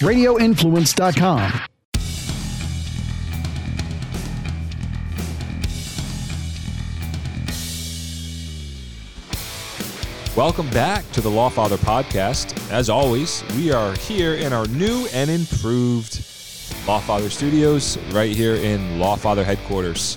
radioinfluence.com. Welcome back to the Lawfather podcast. As always, we are here in our new and improved Lawfather studios right here in Lawfather headquarters.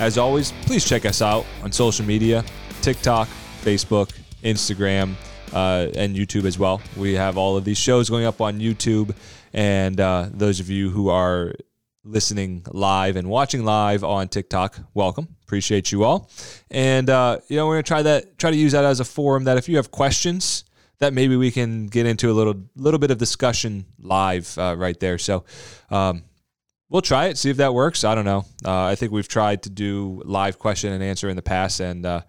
As always, please check us out on social media TikTok, Facebook, Instagram, uh, and YouTube as well. We have all of these shows going up on YouTube. And uh, those of you who are listening live and watching live on TikTok, welcome. Appreciate you all. And uh, you know, we're gonna try that, try to use that as a forum that if you have questions, that maybe we can get into a little little bit of discussion live uh, right there. So um, we'll try it, see if that works. I don't know. Uh, I think we've tried to do live question and answer in the past, and uh,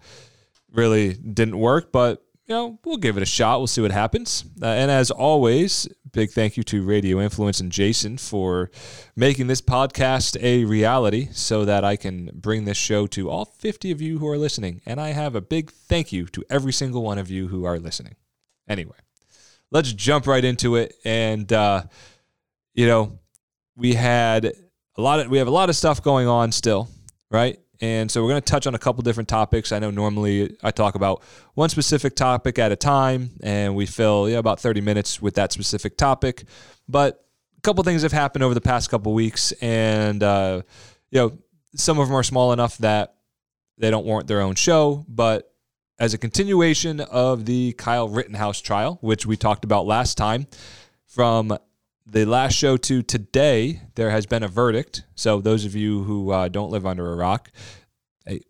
really didn't work. But you know, we'll give it a shot. We'll see what happens. Uh, and as always, big thank you to Radio Influence and Jason for making this podcast a reality so that I can bring this show to all 50 of you who are listening. And I have a big thank you to every single one of you who are listening. Anyway, let's jump right into it. And, uh, you know, we had a lot of, we have a lot of stuff going on still, right? And so we're going to touch on a couple different topics. I know normally I talk about one specific topic at a time, and we fill about 30 minutes with that specific topic. But a couple things have happened over the past couple weeks, and uh, you know some of them are small enough that they don't warrant their own show. But as a continuation of the Kyle Rittenhouse trial, which we talked about last time, from the last show to today, there has been a verdict. So those of you who uh, don't live under a rock, a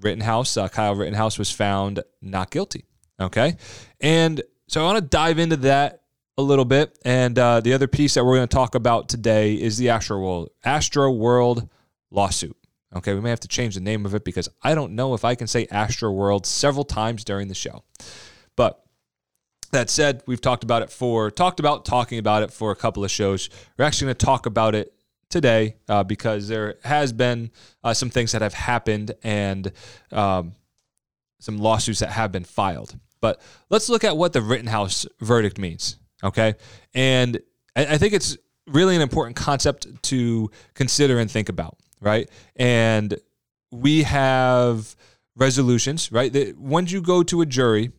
Rittenhouse, uh, Kyle Rittenhouse was found not guilty. Okay, and so I want to dive into that a little bit. And uh, the other piece that we're going to talk about today is the Astroworld Astro World lawsuit. Okay, we may have to change the name of it because I don't know if I can say Astroworld several times during the show. But that said, we've talked about it for talked about talking about it for a couple of shows. We're actually going to talk about it today uh, because there has been uh, some things that have happened and um, some lawsuits that have been filed. But let's look at what the Rittenhouse verdict means. Okay, and I, I think it's really an important concept to consider and think about. Right, and we have resolutions. Right, that once you go to a jury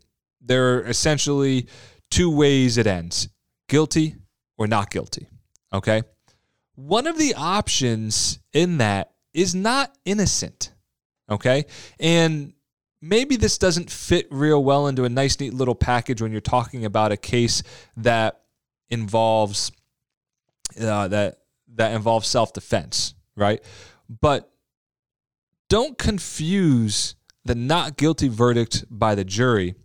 there are essentially two ways it ends guilty or not guilty. Okay. One of the options in that is not innocent. Okay. And maybe this doesn't fit real well into a nice, neat little package when you're talking about a case that involves uh, that that involves self-defense, right? But don't confuse the not guilty verdict by the jury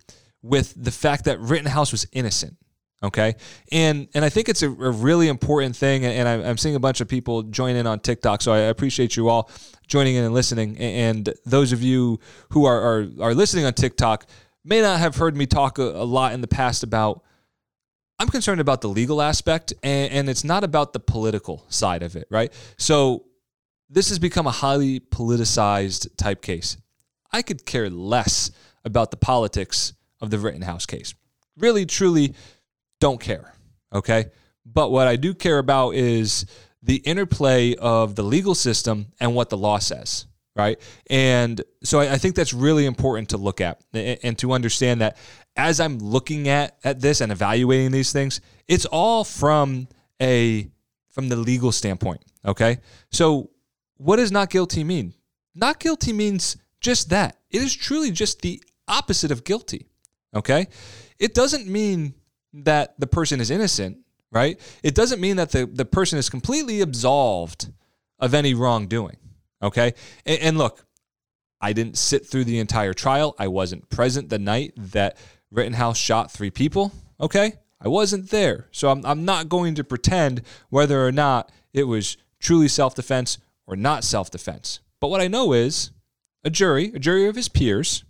with the fact that Rittenhouse was innocent. Okay. And and I think it's a, a really important thing. And I, I'm seeing a bunch of people join in on TikTok. So I appreciate you all joining in and listening. And those of you who are, are, are listening on TikTok may not have heard me talk a, a lot in the past about I'm concerned about the legal aspect and, and it's not about the political side of it, right? So this has become a highly politicized type case. I could care less about the politics of the Rittenhouse case. Really, truly don't care. Okay. But what I do care about is the interplay of the legal system and what the law says. Right. And so I, I think that's really important to look at and, and to understand that as I'm looking at, at this and evaluating these things, it's all from a from the legal standpoint. Okay. So what does not guilty mean? Not guilty means just that. It is truly just the opposite of guilty. Okay? It doesn't mean that the person is innocent, right? It doesn't mean that the, the person is completely absolved of any wrongdoing. Okay? And, and look, I didn't sit through the entire trial. I wasn't present the night that Rittenhouse shot three people. Okay? I wasn't there. So I'm, I'm not going to pretend whether or not it was truly self defense or not self defense. But what I know is a jury, a jury of his peers,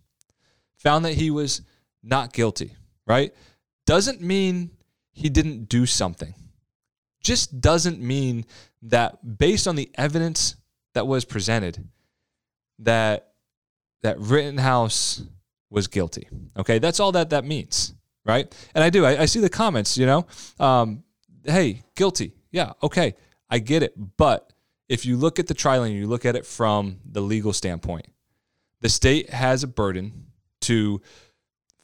found that he was not guilty, right? Doesn't mean he didn't do something. Just doesn't mean that based on the evidence that was presented, that that Rittenhouse was guilty. Okay, that's all that that means, right? And I do. I, I see the comments. You know, um, hey, guilty. Yeah, okay, I get it. But if you look at the trial and you look at it from the legal standpoint, the state has a burden to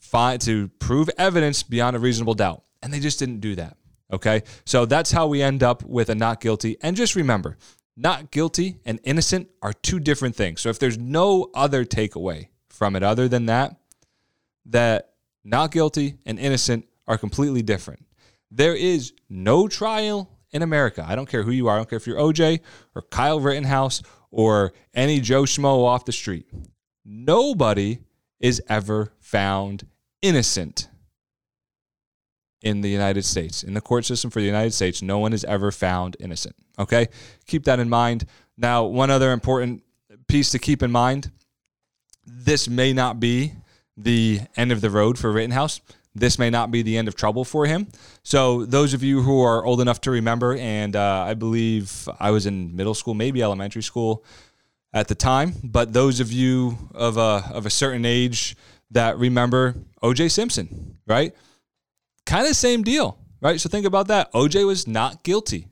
find to prove evidence beyond a reasonable doubt, and they just didn't do that. Okay, so that's how we end up with a not guilty. And just remember, not guilty and innocent are two different things. So if there's no other takeaway from it other than that, that not guilty and innocent are completely different. There is no trial in America. I don't care who you are. I don't care if you're OJ or Kyle Rittenhouse or any Joe Schmo off the street. Nobody is ever found innocent in the United States. In the court system for the United States, no one is ever found innocent. Okay? Keep that in mind. Now, one other important piece to keep in mind this may not be the end of the road for Rittenhouse. This may not be the end of trouble for him. So, those of you who are old enough to remember, and uh, I believe I was in middle school, maybe elementary school at the time, but those of you of a, of a certain age that remember OJ Simpson, right? Kind of same deal, right? So, think about that. OJ was not guilty.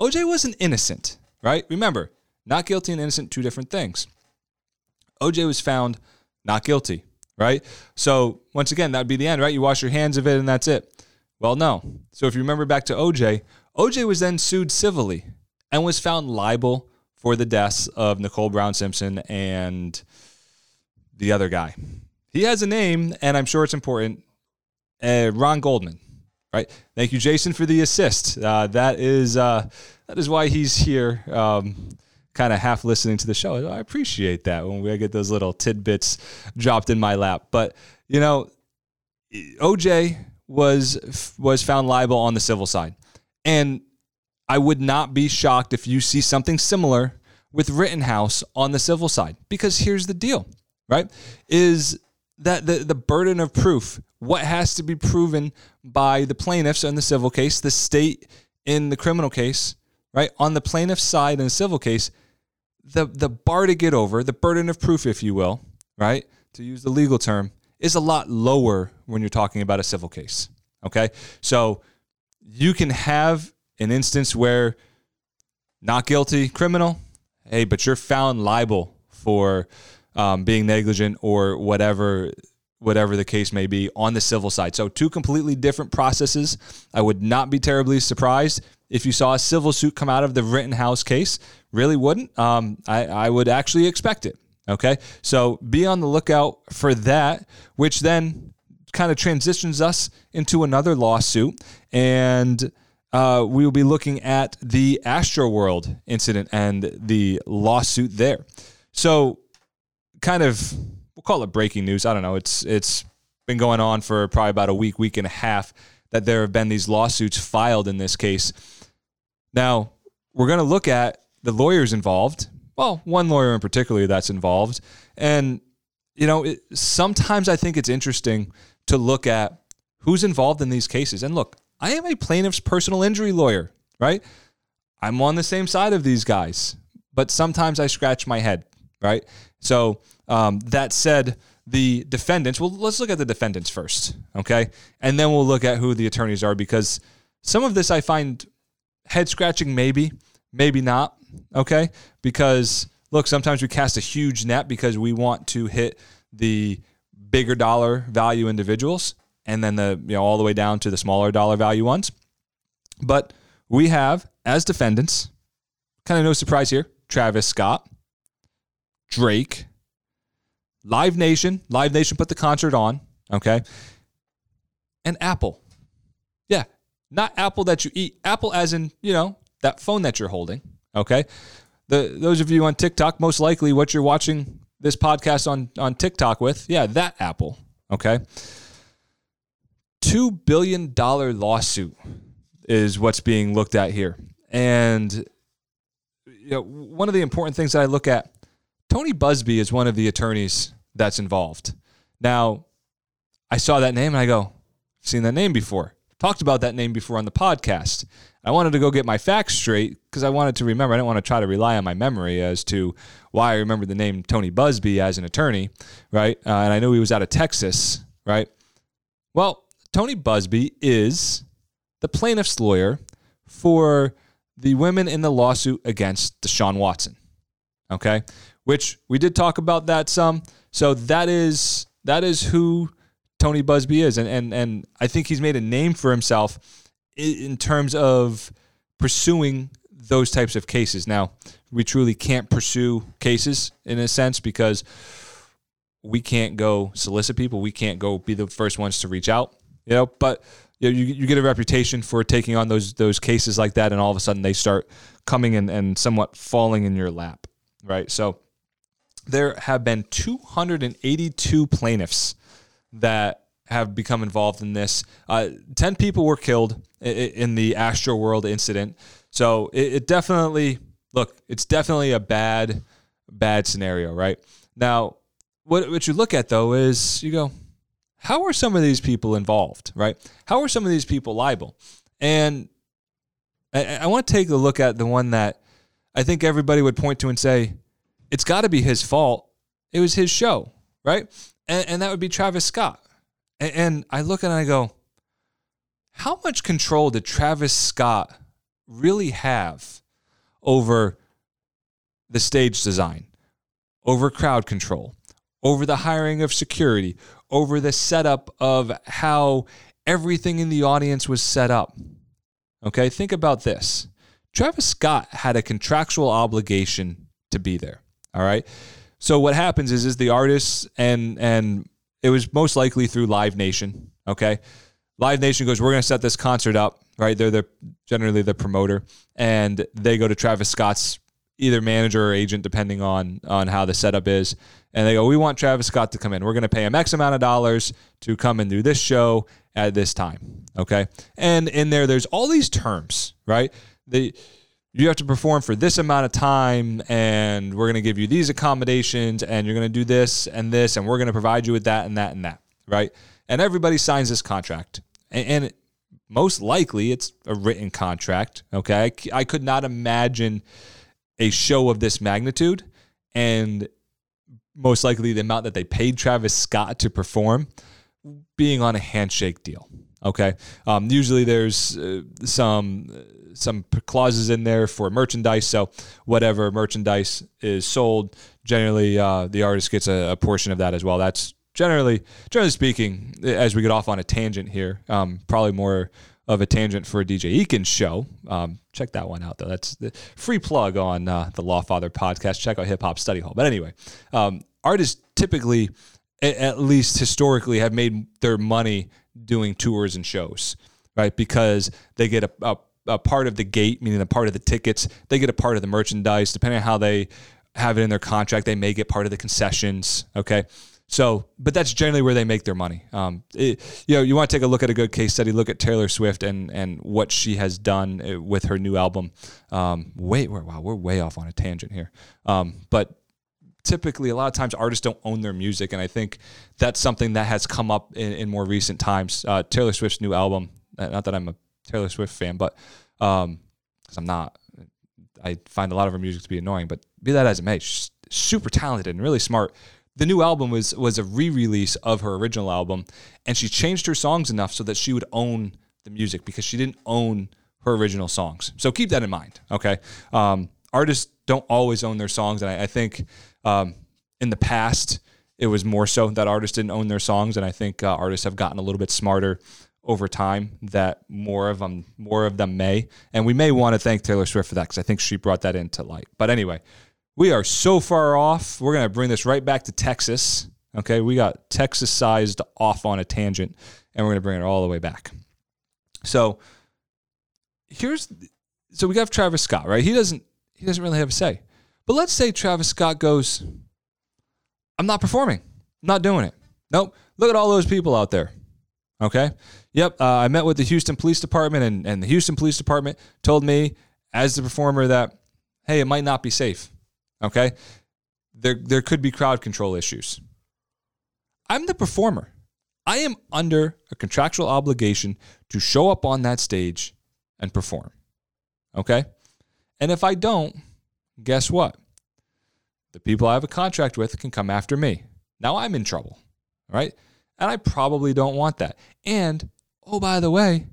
OJ wasn't innocent, right? Remember, not guilty and innocent, two different things. OJ was found not guilty right? So once again, that would be the end, right? You wash your hands of it and that's it. Well, no. So if you remember back to OJ, OJ was then sued civilly and was found liable for the deaths of Nicole Brown Simpson and the other guy. He has a name, and I'm sure it's important. Uh, Ron Goldman, right? Thank you, Jason, for the assist. Uh, that is uh, that is why he's here. Um, kind of half listening to the show. I appreciate that when we get those little tidbits dropped in my lap. But you know, OJ was was found liable on the civil side, and I would not be shocked if you see something similar with Rittenhouse on the civil side. Because here's the deal, right? Is that the, the burden of proof, what has to be proven by the plaintiffs in the civil case, the state in the criminal case, right? On the plaintiff's side in the civil case, the the bar to get over, the burden of proof, if you will, right, to use the legal term, is a lot lower when you're talking about a civil case. Okay, so you can have an instance where not guilty, criminal, hey, but you're found liable for um, being negligent or whatever whatever the case may be on the civil side. So two completely different processes. I would not be terribly surprised if you saw a civil suit come out of the Rittenhouse case really wouldn't. Um, I, I would actually expect it. Okay. So be on the lookout for that, which then kind of transitions us into another lawsuit. And uh, we will be looking at the Astroworld incident and the lawsuit there. So, kind of, we'll call it breaking news. I don't know. It's it's been going on for probably about a week, week and a half that there have been these lawsuits filed in this case. Now, we're going to look at the lawyers involved. Well, one lawyer in particular that's involved. And, you know, it, sometimes I think it's interesting to look at who's involved in these cases. And look, I am a plaintiff's personal injury lawyer, right? I'm on the same side of these guys, but sometimes I scratch my head, right? So, um, that said, the defendants, well, let's look at the defendants first, okay? And then we'll look at who the attorneys are because some of this I find head scratching, maybe, maybe not. Okay. Because look, sometimes we cast a huge net because we want to hit the bigger dollar value individuals and then the, you know, all the way down to the smaller dollar value ones. But we have, as defendants, kind of no surprise here, Travis Scott, Drake, Live Nation. Live Nation put the concert on. Okay. And Apple. Yeah. Not Apple that you eat. Apple as in, you know, that phone that you're holding. Okay. The those of you on TikTok, most likely what you're watching this podcast on on TikTok with, yeah, that Apple. Okay. Two billion dollar lawsuit is what's being looked at here. And you know, one of the important things that I look at, Tony Buzbee is one of the attorneys that's involved. Now, I saw that name and I go, seen that name before. Talked about that name before on the podcast. I wanted to go get my facts straight because I wanted to remember. I didn't want to try to rely on my memory as to why I remember the name Tony Buzbee as an attorney, right? Uh, and I knew he was out of Texas, right? Well, Tony Buzbee is the plaintiff's lawyer for the women in the lawsuit against Deshaun Watson. Okay, which we did talk about that some. So that is that is who Tony Buzbee is, and and and I think he's made a name for himself in terms of pursuing those types of cases. Now, we truly can't pursue cases in a sense because we can't go solicit people. We can't go be the first ones to reach out. You know, but you, know, you, you get a reputation for taking on those those cases like that, and all of a sudden they start coming in and somewhat falling in your lap, right? So there have been 282 plaintiffs that have become involved in this. Uh, 10 people were killed in the Astroworld incident. So it, it, definitely, look, it's definitely a bad, bad scenario, right? Now, what, what you look at though is you go, how are some of these people involved, right? How are some of these people liable? And I, I want to take a look at the one that I think everybody would point to and say, it's got to be his fault. It was his show, right? And, and that would be Travis Scott. And, and I look and I go, how much control did Travis Scott really have over the stage design, over crowd control, over the hiring of security, over the setup of how everything in the audience was set up? Okay, think about this. Travis Scott had a contractual obligation to be there. All right. So what happens is is the artists and and it was most likely through Live Nation. Okay. Live Nation goes, we're going to set this concert up, right? They're the generally the promoter, and they go to Travis Scott's either manager or agent, depending on on how the setup is, and they go, we want Travis Scott to come in. We're going to pay him X amount of dollars to come and do this show at this time, okay? And in there, there's all these terms, right? The you have to perform for this amount of time and we're going to give you these accommodations and you're going to do this and this and we're going to provide you with that and that and that right? And everybody signs this contract. And, and most likely it's a written contract okay? I, I could not imagine a show of this magnitude and most likely the amount that they paid travis scott to perform being on a handshake deal okay? Um, usually there's uh, some some clauses in there for merchandise. So whatever merchandise is sold, generally uh, the artist gets a, a, portion of that as well. That's generally, generally speaking, as we get off on a tangent here, um, probably more of a tangent for a DJ Eakins show. Um, check that one out though. That's the free plug on uh, the Lawfather podcast. Check out Hip Hop Study Hall. But anyway, um, artists typically, at least historically, have made their money doing tours and shows, right? Because they get a, a a part of the gate, meaning a part of the tickets. They get a part of the merchandise, depending on how they have it in their contract. They may get part of the concessions. Okay. So, but that's generally where they make their money. Um, it, you know, you want to take a look at a good case study. Look at Taylor Swift and and what she has done uh, with her new album. Um, wait, we're, wow, we're way off on a tangent here. Um, but typically, a lot of times, artists don't own their music, and I think that's something that has come up in, in more recent times. Uh, Taylor Swift's new album. Uh, not that I'm a Taylor Swift fan, but um, because I'm not. I find a lot of her music to be annoying, but be that as it may, she's super talented and really smart. The new album was was a re-release of her original album, and she changed her songs enough so that she would own the music because she didn't own her original songs. So keep that in mind. Okay, um, artists don't always own their songs, and I, I think um, in the past it was more so that artists didn't own their songs, and I think uh, artists have gotten a little bit smarter over time that more of them more of them may. And we may want to thank taylor swift for that because i think she brought that into light. But anyway we are so far off. We're going to bring this right back to texas okay? We got texas sized off on a tangent and we're going to bring it all the way back. So here's so we have travis scott right? He doesn't he doesn't really have a say. But let's say travis scott goes i'm not performing. I'm not doing it. Nope. Look at all those people out there Okay. Yep. Uh, I met with the Houston Police Department, and, and the Houston Police Department told me, as the performer, that, hey, it might not be safe. Okay. There, there could be crowd control issues. I'm the performer. I am under a contractual obligation to show up on that stage and perform. Okay. And if I don't, guess what? The people I have a contract with can come after me. Now I'm in trouble. Right. And I probably don't want that. And oh, by the way,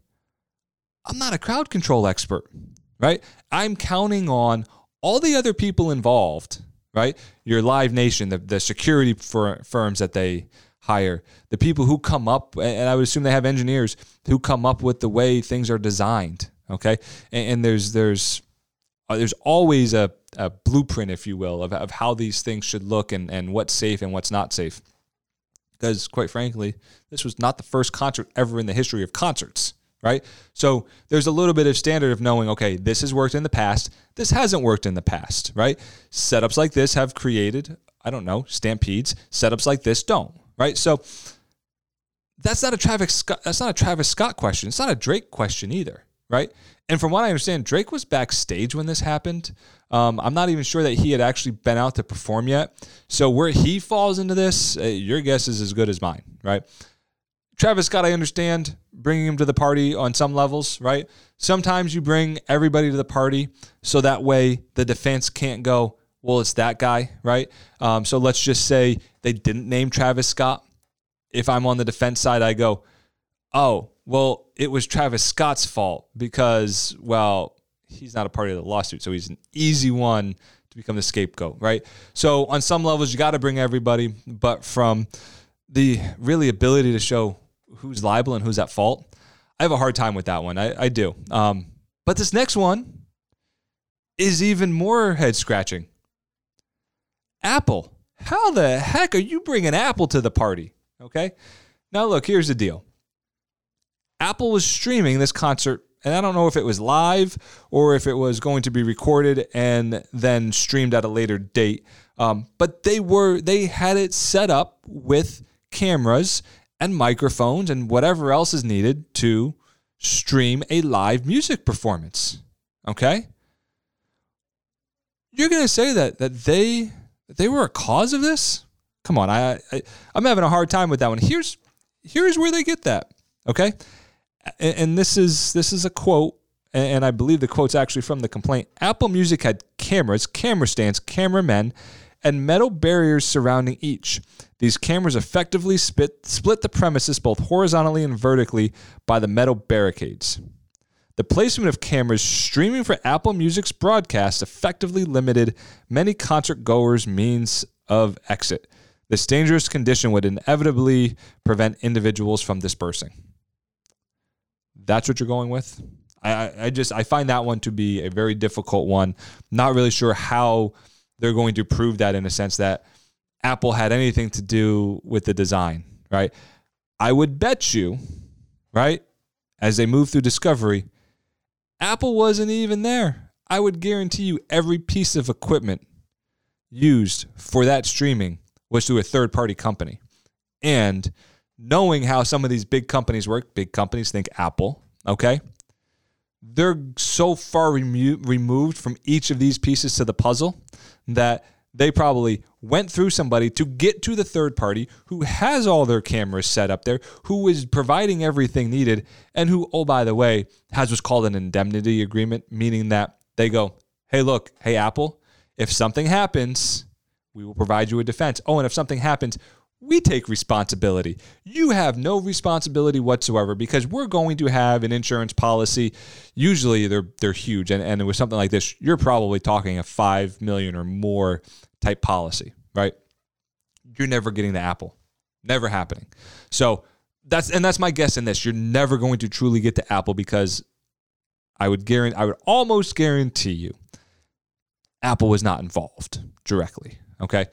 I'm not a crowd control expert, right? I'm counting on all the other people involved, right? Your Live Nation, the, the security fir- firms that they hire, the people who come up, and I would assume they have engineers who come up with the way things are designed, okay? And, and there's there's uh, there's always a, a blueprint, if you will, of, of how these things should look and, and what's safe and what's not safe. Because, quite frankly, this was not the first concert ever in the history of concerts, right? So there's a little bit of standard of knowing, okay, this has worked in the past, this hasn't worked in the past, right? Setups like this have created, I don't know, stampedes. Setups like this don't, right? So that's not a Travis Scott, that's not a Travis Scott question. It's not a Drake question either, right? And from what I understand, Drake was backstage when this happened. Um, I'm not even sure that he had actually been out to perform yet. So where he falls into this, uh, your guess is as good as mine, right? Travis Scott, I understand bringing him to the party on some levels, right? Sometimes you bring everybody to the party so that way the defense can't go, well, it's that guy, right? Um, so let's just say they didn't name Travis Scott. If I'm on the defense side, I go, oh, well, it was Travis Scott's fault because, well, he's not a part of the lawsuit. So he's an easy one to become the scapegoat, right? So on some levels, you got to bring everybody. But from the really ability to show who's liable and who's at fault, I have a hard time with that one. I, I do. Um, but this next one is even more head scratching. Apple. How the heck are you bringing Apple to the party? Okay. Now, look, here's the deal Apple was streaming this concert, and I don't know if it was live or if it was going to be recorded and then streamed at a later date. Um, but they were they had it set up with cameras and microphones and whatever else is needed to stream a live music performance. Okay? You're going to say that that they that they were a cause of this? Come on, I, I I'm having a hard time with that one. Here's here's where they get that. Okay? And, this is this is a quote and I believe the quote's actually from the complaint. Apple Music had cameras, camera stands, cameramen, and metal barriers surrounding each. These cameras effectively split the premises both horizontally and vertically by the metal barricades. The placement of cameras streaming for Apple Music's broadcast effectively limited many concert goers' means of exit. This dangerous condition would inevitably prevent individuals from dispersing that's what you're going with. I, I just I find that one to be a very difficult one. Not really sure how they're going to prove that in a sense that Apple had anything to do with the design, right? I would bet you, right, as they move through discovery, Apple wasn't even there. I would guarantee you every piece of equipment used for that streaming was through a third party company. And knowing how some of these big companies work, big companies think Apple, okay? They're so far remo- removed from each of these pieces to the puzzle that they probably went through somebody to get to the third party who has all their cameras set up there, who is providing everything needed, and who, oh, by the way, has what's called an indemnity agreement, meaning that they go, hey, look, hey, Apple, if something happens, we will provide you a defense. Oh, and if something happens, we take responsibility. You have no responsibility whatsoever because we're going to have an insurance policy. Usually they're they're huge. And, and with something like this, you're probably talking a five million or more type policy, right? You're never getting the apple. Never happening. So that's and that's my guess in this. You're never going to truly get the apple because I would guarantee I would almost guarantee you Apple was not involved directly. Okay.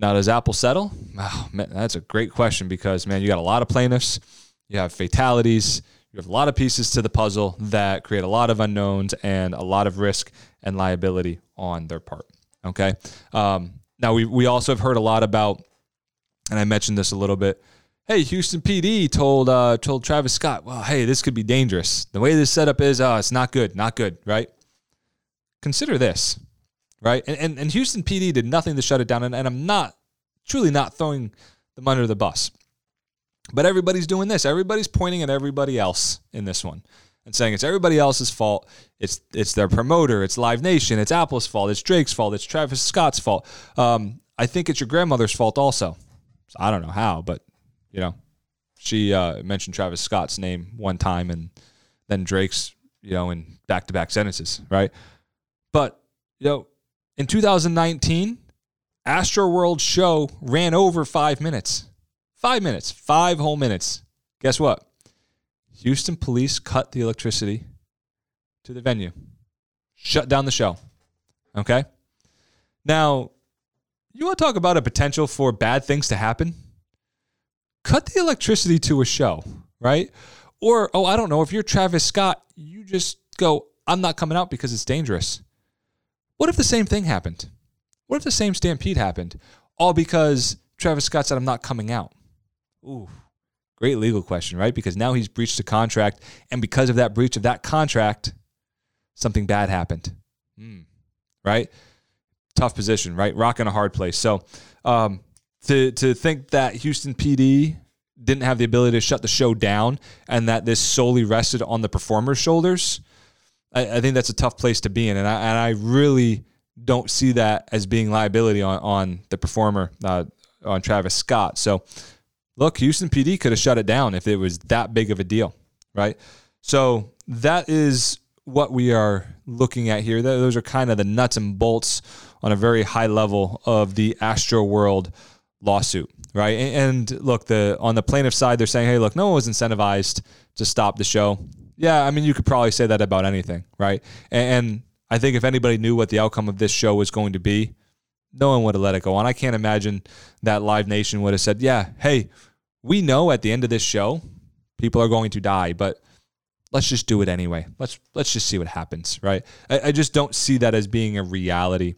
Now, does Apple settle? Oh, man, that's a great question because, man, you got a lot of plaintiffs, you have fatalities, you have a lot of pieces to the puzzle that create a lot of unknowns and a lot of risk and liability on their part. Okay. Um, now, we, we also have heard a lot about, and I mentioned this a little bit. Hey, Houston PD told uh, told Travis Scott, well, hey, this could be dangerous. The way this setup is, oh, it's not good, not good, right? Consider this right? And, and, and Houston PD did nothing to shut it down. And, and I'm not, truly not throwing them under the bus. But everybody's doing this. Everybody's pointing at everybody else in this one and saying it's everybody else's fault. It's it's their promoter. It's Live Nation. It's Apple's fault. It's Drake's fault. It's Travis Scott's fault. Um, I think it's your grandmother's fault also. So I don't know how, but you know, she uh, mentioned Travis Scott's name one time, and then Drake's, you know, in back to back sentences, right? But, you know, in 2019, Astroworld show ran over five minutes. Five minutes, five whole minutes. Guess what? Houston police cut the electricity to the venue, shut down the show. Okay? Now, you want to talk about a potential for bad things to happen? Cut the electricity to a show, right? Or, oh, I don't know, if you're Travis Scott, you just go, I'm not coming out because it's dangerous. What if the same thing happened? What if the same stampede happened? All because Travis Scott said, I'm not coming out. Ooh, great legal question, right? Because now he's breached a contract. And because of that breach of that contract, something bad happened. Mm, right? Tough position, right? Rock in a hard place. So um, to, to think that Houston PD didn't have the ability to shut the show down and that this solely rested on the performer's shoulders, I, I think that's a tough place to be in. And I, and I really don't see that as being liability on, on the performer, uh, on Travis Scott. So, look, Houston PD could have shut it down if it was that big of a deal, right? So, that is what we are looking at here. Those are kind of the nuts and bolts on a very high level of the Astroworld lawsuit, right? And, look, the on the plaintiff side, they're saying, hey, look, no one was incentivized to stop the show. Yeah, I mean, you could probably say that about anything, right? And, I think if anybody knew what the outcome of this show was going to be, no one would have let it go on. I can't imagine that Live Nation would have said, yeah, hey, we know at the end of this show, people are going to die, but let's just do it anyway. Let's let's just see what happens, right? I, I just don't see that as being a reality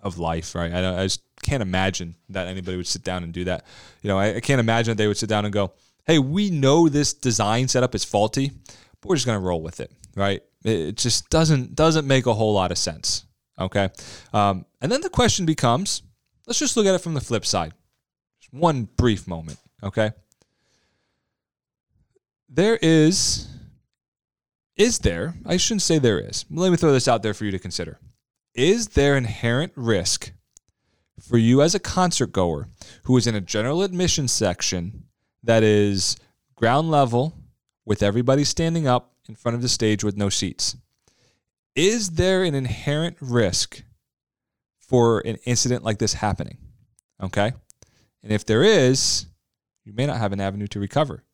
of life, right? I, I, just can't imagine that anybody would sit down and do that. You know, I, I can't imagine that they would sit down and go, hey, we know this design setup is faulty, but we're just going to roll with it, right? It just doesn't doesn't make a whole lot of sense. Okay, um, and then the question becomes: Let's just look at it from the flip side. Just one brief moment. Okay, there is is there? I shouldn't say there is. Let me throw this out there for you to consider. Is there inherent risk for you as a concert goer who is in a general admission section that is ground level with everybody standing up in front of the stage with no seats. Is there an inherent risk for an incident like this happening? Okay. And if there is, you may not have an avenue to recover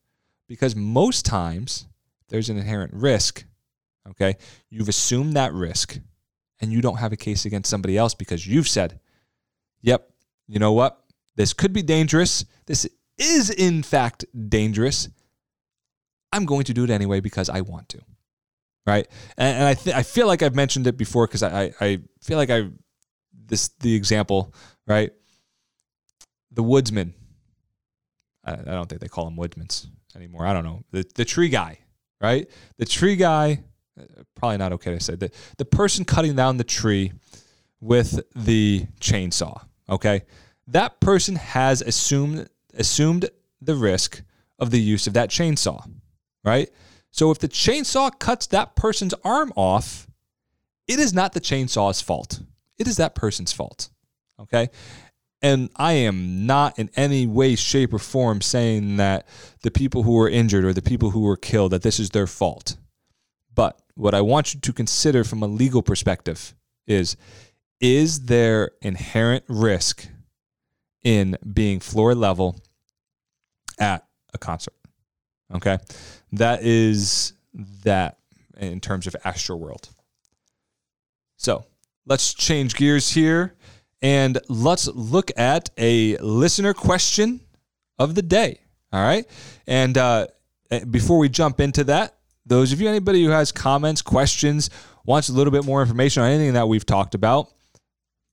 because most times there's an inherent risk. Okay. You've assumed that risk and you don't have a case against somebody else because you've said, yep, you know what? This could be dangerous. This is, in fact, dangerous. I'm going to do it anyway because I want to. Right. And, and I, th- I feel like I've mentioned it before because I, I, I feel like I, this, the example, right? The woodsman. I, I don't think they call them woodsmans anymore. I don't know. The, the tree guy, right? The tree guy, uh, probably not okay to say that. The person cutting down the tree with the chainsaw, okay? That person has assumed assumed the risk of the use of that chainsaw right? So if the chainsaw cuts that person's arm off, it is not the chainsaw's fault. It is that person's fault. Okay? And I am not in any way, shape, or form saying that the people who were injured or the people who were killed, that this is their fault. But what I want you to consider from a legal perspective is is there inherent risk in being floor level at a concert? Okay that is that in terms of Astroworld. So let's change gears here and let's look at a listener question of the day. All right. And uh, eh, before we jump into that, those of you, anybody who has comments, questions, wants a little bit more information on anything that we've talked about,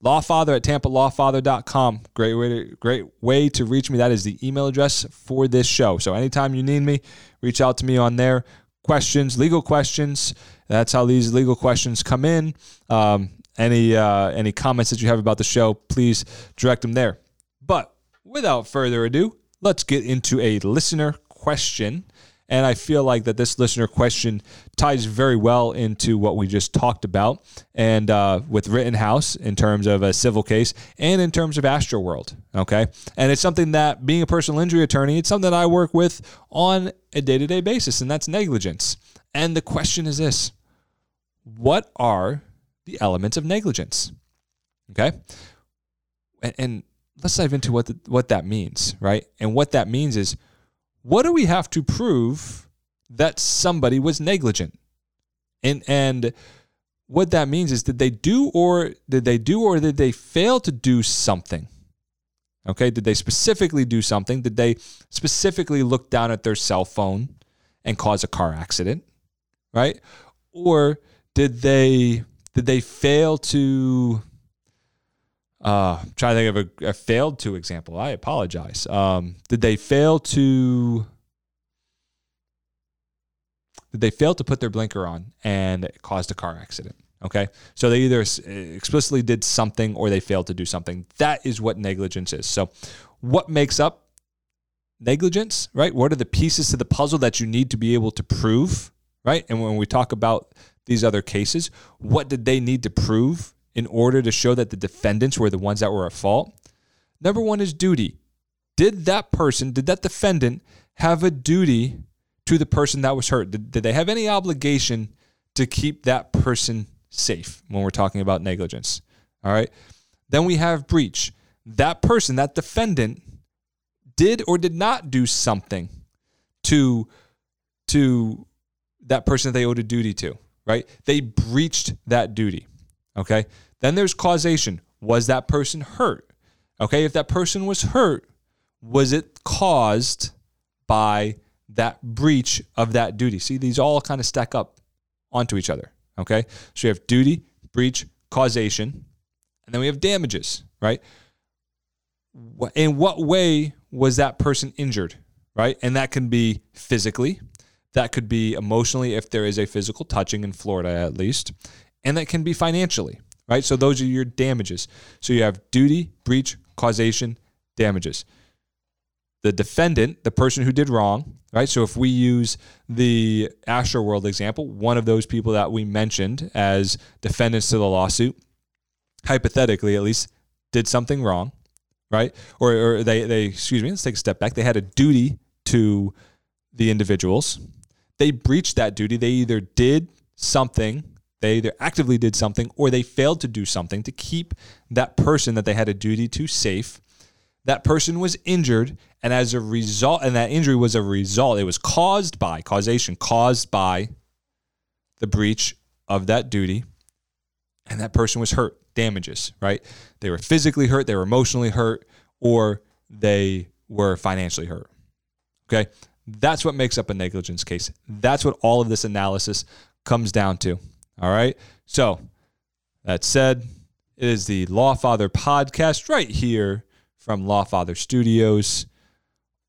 lawfather at tampa tampalawfather.com. Great way to great way to reach me. That is the email address for this show. So anytime you need me, reach out to me on there. Questions, legal questions. That's how these legal questions come in. Um, any uh, any comments that you have about the show, please direct them there. But without further ado, let's get into a listener question. And I feel like that this listener question ties very well into what we just talked about, and uh, with Rittenhouse in terms of a civil case and in terms of Astroworld. Okay, and it's something that being a personal injury attorney, it's something that I work with on a day to day basis, and that's negligence. And the question is this What are the elements of negligence? Okay. And, and let's dive into what, the, what that means, right? And what that means is what do we have to prove that somebody was negligent? And, and, what that means is did they do or did they do or did they fail to do something? Okay did they specifically do something? Did they specifically look down at their cell phone and cause a car accident right? Or did they did they fail to uh trying to think of a, a failed to example i apologize um did they fail to did they fail to put their blinker on and it caused a car accident? Okay. So they either explicitly did something or they failed to do something. That is what negligence is. So, what makes up negligence, right? What are the pieces to the puzzle that you need to be able to prove, right? And when we talk about these other cases, what did they need to prove in order to show that the defendants were the ones that were at fault? Number one is duty. Did that person, did that defendant have a duty to the person that was hurt? Did, did they have any obligation to keep that person safe when we're talking about negligence? All right. Then we have breach. That person, that defendant, did or did not do something to to that person that they owed a duty to, right? They breached that duty. Okay. Then there's causation. Was that person hurt? Okay. If that person was hurt, was it caused by that breach of that duty. See, these all kind of stack up onto each other. Okay. So you have duty, breach, causation, and then we have damages, right? In what way was that person injured, right? And that can be physically, that could be emotionally, if there is a physical touching in Florida at least, and that can be financially, right? So those are your damages. So you have duty, breach, causation, damages the defendant, the person who did wrong, right? So if we use the Astroworld example, one of those people that we mentioned as defendants to the lawsuit, hypothetically at least, did something wrong, right? Or, or they, they, excuse me, let's take a step back. They had a duty to the individuals. They breached that duty. They either did something, they either actively did something, or they failed to do something to keep that person that they had a duty to safe. That person was injured and as a result and that injury was a result it was caused by causation caused by the breach of that duty and that person was hurt. Damages right? They were physically hurt they were emotionally hurt or they were financially hurt okay? That's what makes up a negligence case. That's what all of this analysis comes down to all right so that said it is the lawfather podcast right here from Lawfather Studios.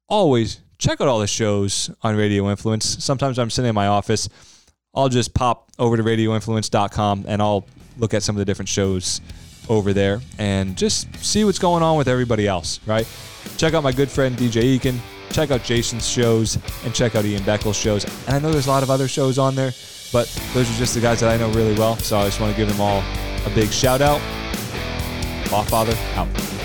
Always check out all the shows on Radio Influence. Sometimes I'm sitting in my office. I'll just pop over to radioinfluence.com and I'll look at some of the different shows over there and just see what's going on with everybody else, right? Check out my good friend DJ Eakin, check out Jason's shows, and check out Ian Beckel's shows. And I know there's a lot of other shows on there, but those are just the guys that I know really well. So I just want to give them all a big shout out. Lawfather out.